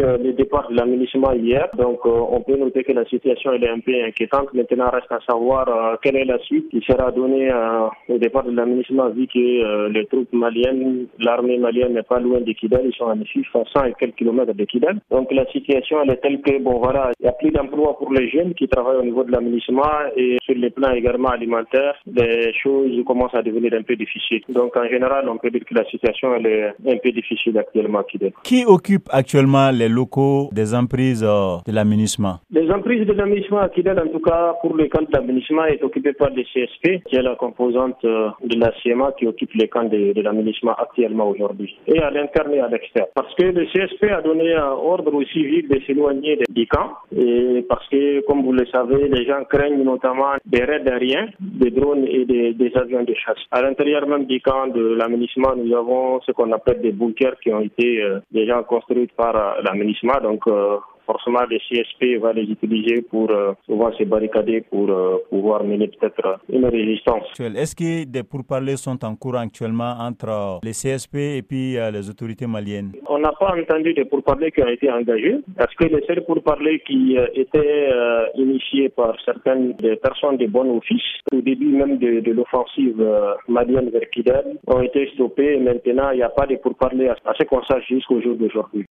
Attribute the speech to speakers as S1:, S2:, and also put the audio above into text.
S1: depuis le départ de l'aménagement hier. Donc on peut noter que la situation est un peu inquiétante. Maintenant reste à savoir quelle est la suite qui sera donnée au départ de l'aménagement vu que les troupes maliennes, l'armée malienne n'est pas loin de Kidal, ils sont à 600 et quelques kilomètres de Kidal. Donc la situation est telle que bon voilà, il y a plus d'emplois pour les jeunes qui travaillent au niveau de l'aménagement et sur les plans également alimentaires, les choses commencent à devenir un peu difficiles. Donc en général, on peut dire que la situation est un peu difficile actuellement à Kidal.
S2: Qui occupe actuellement les locaux des emprises euh, de l'aménagement
S1: Les emprises de l'aménagement à Kidal, en tout cas pour le camp de l'aménagement, est occupé par le CSP, qui est la composante euh, de la CMA qui occupe les camps de, de l'aménagement actuellement aujourd'hui, et à l'interne à l'externe. Parce que le CSP a donné un ordre aux civils de s'éloigner des camps, et parce que, comme vous le savez, les gens craignent notamment des raids aériens, des drones et des, des avions de chasse. À l'intérieur même du camp de l'aménagement, nous avons ce qu'on appelle des bunkers qui ont été euh, déjà construits par euh, l'aménagement. Donc, euh, forcément les CSP va les utiliser pour euh, souvent se barricader pour euh, pouvoir mener peut-être une résistance.
S2: Est-ce que des pourparlers sont en cours actuellement entre les CSP et puis les autorités maliennes?
S1: On n'a pas entendu de pourparlers qui ont été engagés parce que les seuls pourparlers qui étaient initiés par certaines des personnes de bon office au début même de, de l'offensive malienne vers Kidal ont été stoppés. Maintenant, il n'y a pas de pourparlers à ce qu'on sache jusqu'au jour d'aujourd'hui.